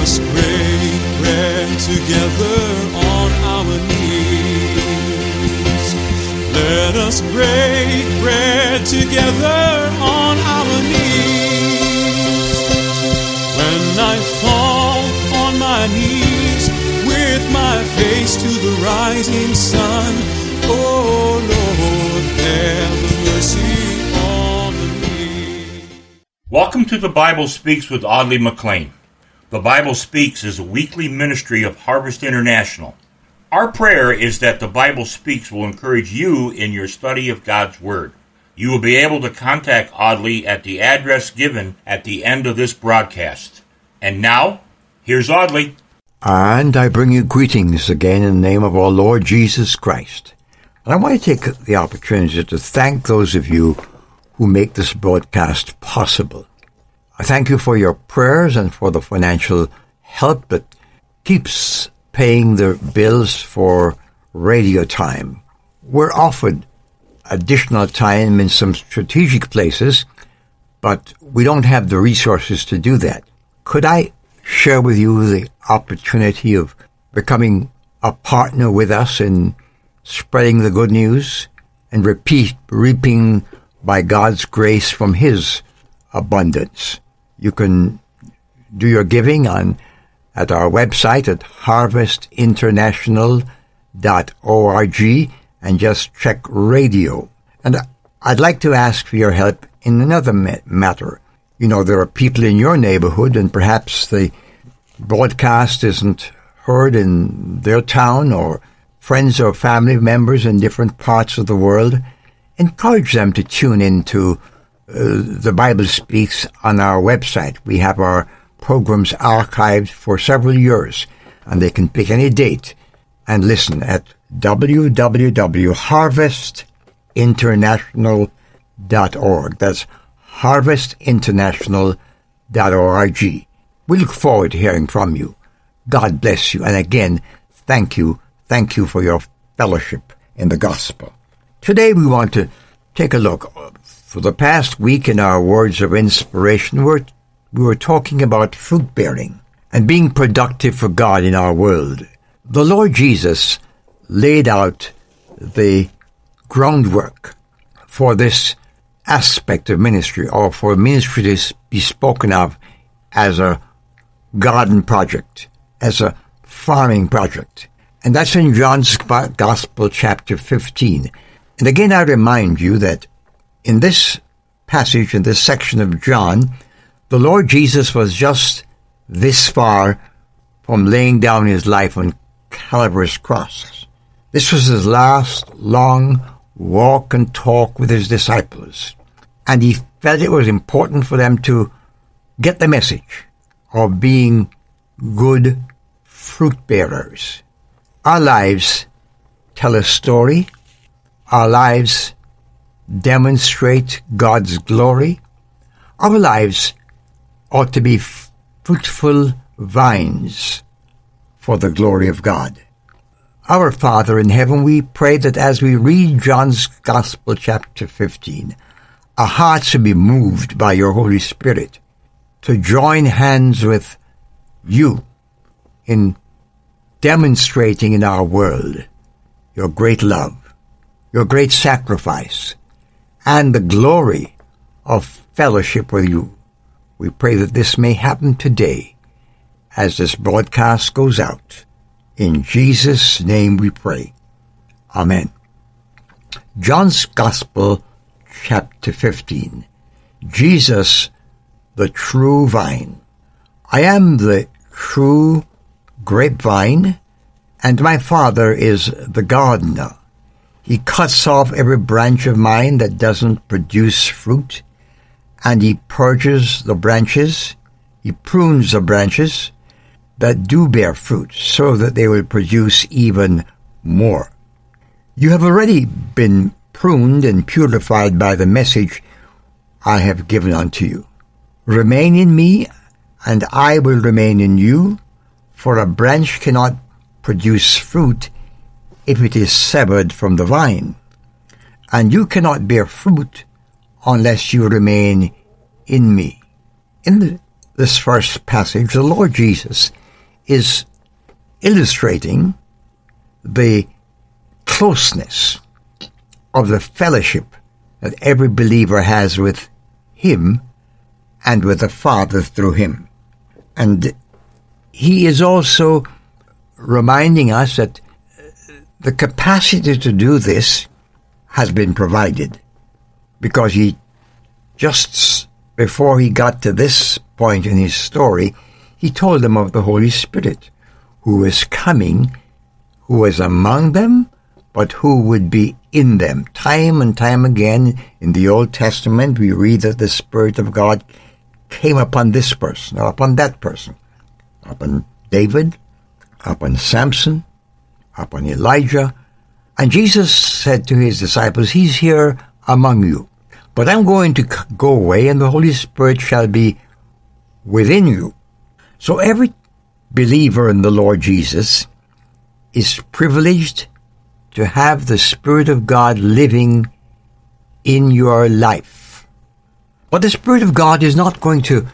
us break bread together on our knees. Let us break bread together on our knees. When I fall on my knees with my face to the rising sun, oh Lord, have mercy on me. Welcome to the Bible Speaks with Audley McLean. The Bible Speaks is a weekly ministry of Harvest International. Our prayer is that the Bible Speaks will encourage you in your study of God's Word. You will be able to contact Audley at the address given at the end of this broadcast. And now, here's Audley. And I bring you greetings again in the name of our Lord Jesus Christ. And I want to take the opportunity to thank those of you who make this broadcast possible. I thank you for your prayers and for the financial help that keeps paying the bills for radio time. We're offered additional time in some strategic places, but we don't have the resources to do that. Could I share with you the opportunity of becoming a partner with us in spreading the good news and repeat, reaping by God's grace from His abundance? You can do your giving on at our website at harvestinternational.org and just check radio. And I'd like to ask for your help in another matter. You know, there are people in your neighborhood and perhaps the broadcast isn't heard in their town or friends or family members in different parts of the world. Encourage them to tune into Uh, the Bible Speaks on our website. We have our programs archived for several years, and they can pick any date and listen at www.harvestinternational.org. That's harvestinternational.org. We look forward to hearing from you. God bless you. And again, thank you. Thank you for your fellowship in the gospel. Today we want to take a look. For the past week in our words of inspiration, we're, we were talking about fruit bearing and being productive for God in our world. The Lord Jesus laid out the groundwork for this aspect of ministry or for ministry to be spoken of as a garden project, as a farming project. And that's in John's Gospel, chapter 15. And again, I remind you that in this passage, in this section of John, the Lord Jesus was just this far from laying down his life on Calvary's cross. This was his last long walk and talk with his disciples. And he felt it was important for them to get the message of being good fruit bearers. Our lives tell a story. Our lives demonstrate God's glory. Our lives ought to be fruitful vines for the glory of God. Our Father in heaven, we pray that as we read John's Gospel, chapter 15, our hearts will be moved by your Holy Spirit to join hands with you in demonstrating in our world your great love, your great sacrifice, and the glory of fellowship with you. We pray that this may happen today as this broadcast goes out. In Jesus' name we pray. Amen. John's Gospel, chapter 15. Jesus the true vine. I am the true grapevine, and my Father is the gardener. He cuts off every branch of mine that doesn't produce fruit, and he purges the branches, he prunes the branches that do bear fruit, so that they will produce even more. You have already been pruned and purified by the message I have given unto you. Remain in me, and I will remain in you, for a branch cannot produce fruit if it is severed from the vine, and you cannot bear fruit unless you remain in me. In this first passage, the Lord Jesus is illustrating the closeness of the fellowship that every believer has with Him and with the Father through Him. And He is also reminding us that the capacity to do this has been provided because He just before he got to this point in his story, he told them of the Holy Spirit, who was coming, who was among them, but who would be in them. Time and time again in the Old Testament, we read that the Spirit of God came upon this person upon that person, upon David, upon Samson, upon Elijah. And Jesus said to his disciples, He's here among you. But I'm going to go away and the Holy Spirit shall be within you. So every believer in the Lord Jesus is privileged to have the Spirit of God living in your life. But the Spirit of God is not going to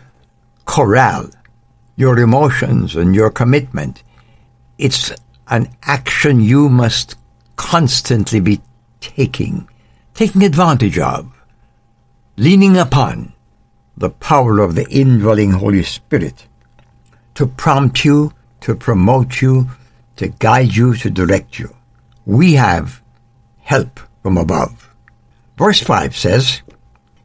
corral your emotions and your commitment. It's an action you must constantly be taking, taking advantage of leaning upon the power of the indwelling Holy Spirit to prompt you, to promote you, to guide you, to direct you. We have help from above. Verse 5 says,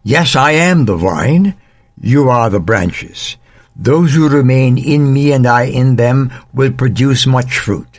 Yes, I am the vine, you are the branches. Those who remain in me and I in them will produce much fruit.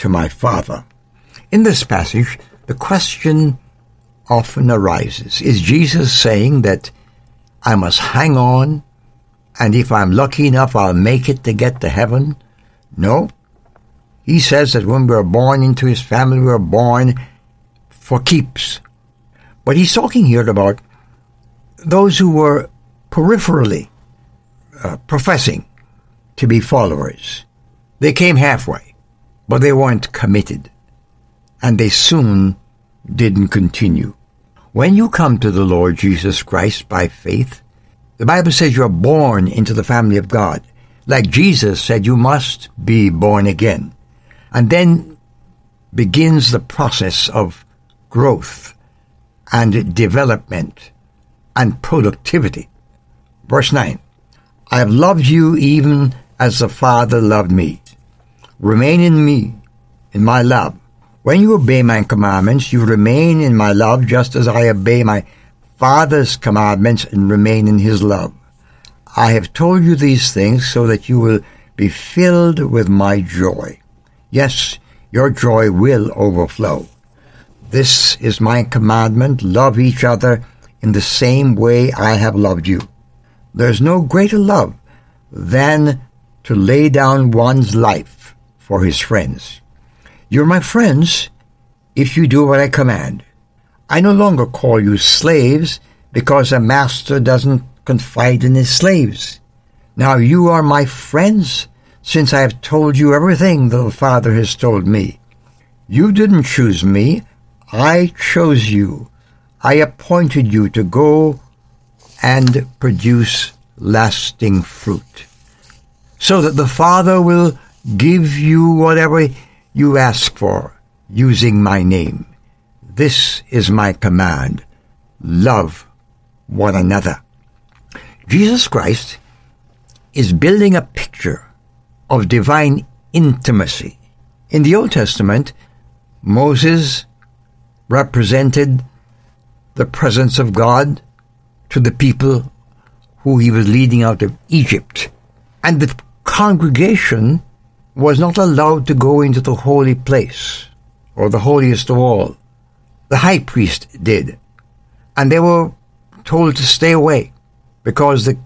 to my Father. In this passage, the question often arises. Is Jesus saying that I must hang on and if I'm lucky enough I'll make it to get to heaven? No. He says that when we're born into his family, we're born for keeps. But he's talking here about those who were peripherally uh, professing to be followers. They came halfway, but they weren't committed. And they soon didn't continue. When you come to the Lord Jesus Christ by faith, the Bible says you're born into the family of God. Like Jesus said, you must be born again. And then begins the process of growth and development and productivity. Verse 9, I have loved you even as the Father loved me. Remain in me, in my love, when you obey my commandments, you remain in my love just as I obey my Father's commandments and remain in his love. I have told you these things so that you will be filled with my joy. Yes, your joy will overflow. This is my commandment. Love each other in the same way I have loved you. There's no greater love than to lay down one's life for his friends. You're my friends if you do what I command. I no longer call you slaves because a master doesn't confide in his slaves. Now you are my friends since I have told you everything the Father has told me. You didn't choose me. I chose you. I appointed you to go and produce lasting fruit so that the Father will give you whatever you ask for using my name. This is my command. Love one another. Jesus Christ is building a picture of divine intimacy. In the Old Testament, Moses represented the presence of God to the people who he was leading out of Egypt. And the congregation was not allowed to go into the holy place, or the holiest of all. The high priest did. And they were told to stay away, because the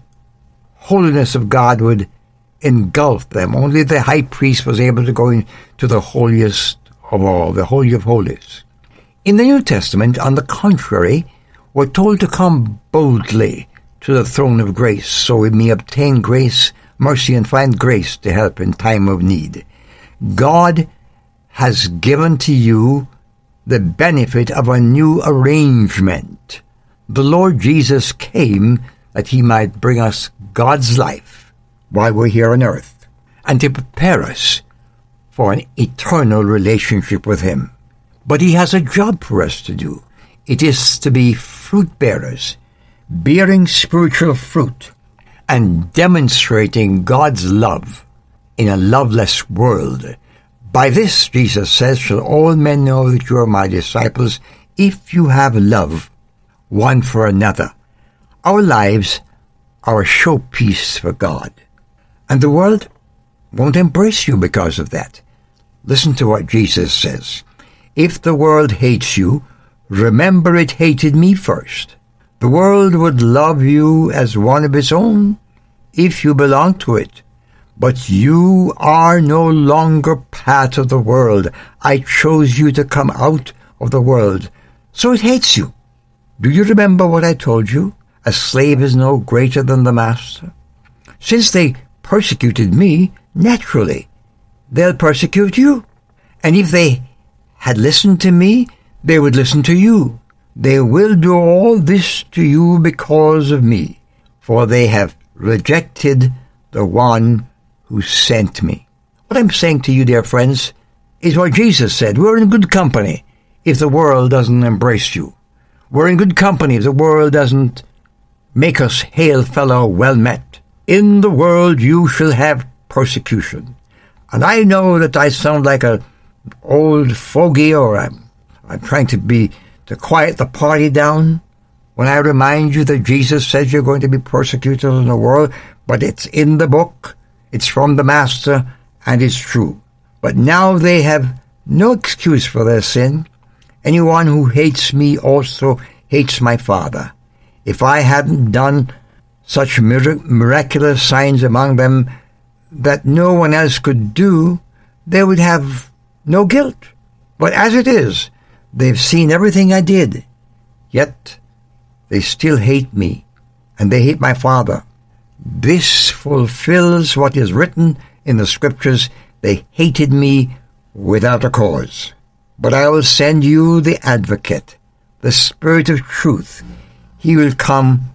holiness of God would engulf them. Only the high priest was able to go into the holiest of all, the Holy of Holies. In the New Testament, on the contrary, we're told to come boldly to the throne of grace so we may obtain grace, mercy, and find grace to help in time of need. God has given to you the benefit of a new arrangement. The Lord Jesus came that he might bring us God's life while we're here on earth and to prepare us for an eternal relationship with him. But he has a job for us to do. It is to be fruit bearers, bearing spiritual fruit and demonstrating God's love in a loveless world. By this, Jesus says, shall all men know that you are my disciples if you have love one for another. Our lives are a showpiece for God. And the world won't embrace you because of that. Listen to what Jesus says. If the world hates you, remember it hated me first. The world would love you as one of its own if you belong to it. But you are no longer part of the world. I chose you to come out of the world. So it hates you. Do you remember what I told you? A slave is no greater than the master. Since they persecuted me, naturally, they'll persecute you. And if they had listened to me, they would listen to you. They will do all this to you because of me, for they have rejected the one who sent me. What I'm saying to you, dear friends, is what Jesus said. We're in good company if the world doesn't embrace you. We're in good company if the world doesn't make us hail fellow well met. In the world you shall have persecution. And I know that I sound like a old fogey or I'm, I'm trying to be to quiet the party down when I remind you that Jesus says you're going to be persecuted in the world, but it's in the book, it's from the Master, and it's true. But now they have no excuse for their sin. Anyone who hates me also hates my Father. If I hadn't done such miraculous signs among them that no one else could do, they would have no guilt. But as it is, they've seen everything I did. Yet they still hate me, and they hate my Father. This fulfills what is written in the Scriptures. They hated me without a cause. But I will send you the Advocate, the Spirit of truth. He will come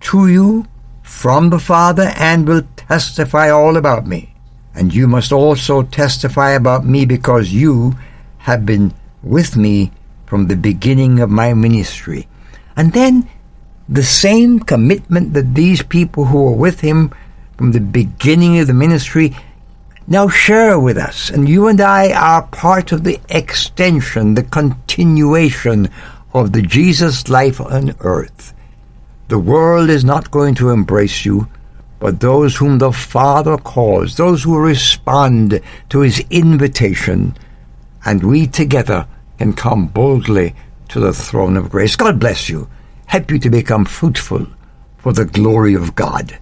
to you from the Father and will testify all about me. And you must also testify about me because you have been with me from the beginning of my ministry. And then the same commitment that these people who were with him from the beginning of the ministry now share with us. And you and I are part of the extension, the continuation of the Jesus life on earth. The world is not going to embrace you, but those whom the Father calls, those who respond to his invitation, and we together can come boldly to the throne of grace. God bless you. Help you to become fruitful for the glory of God.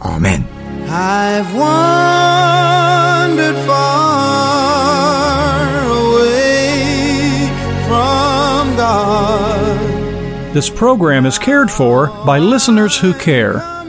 Amen. I've wandered far away from God. This program is cared for by listeners who care.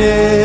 happiness.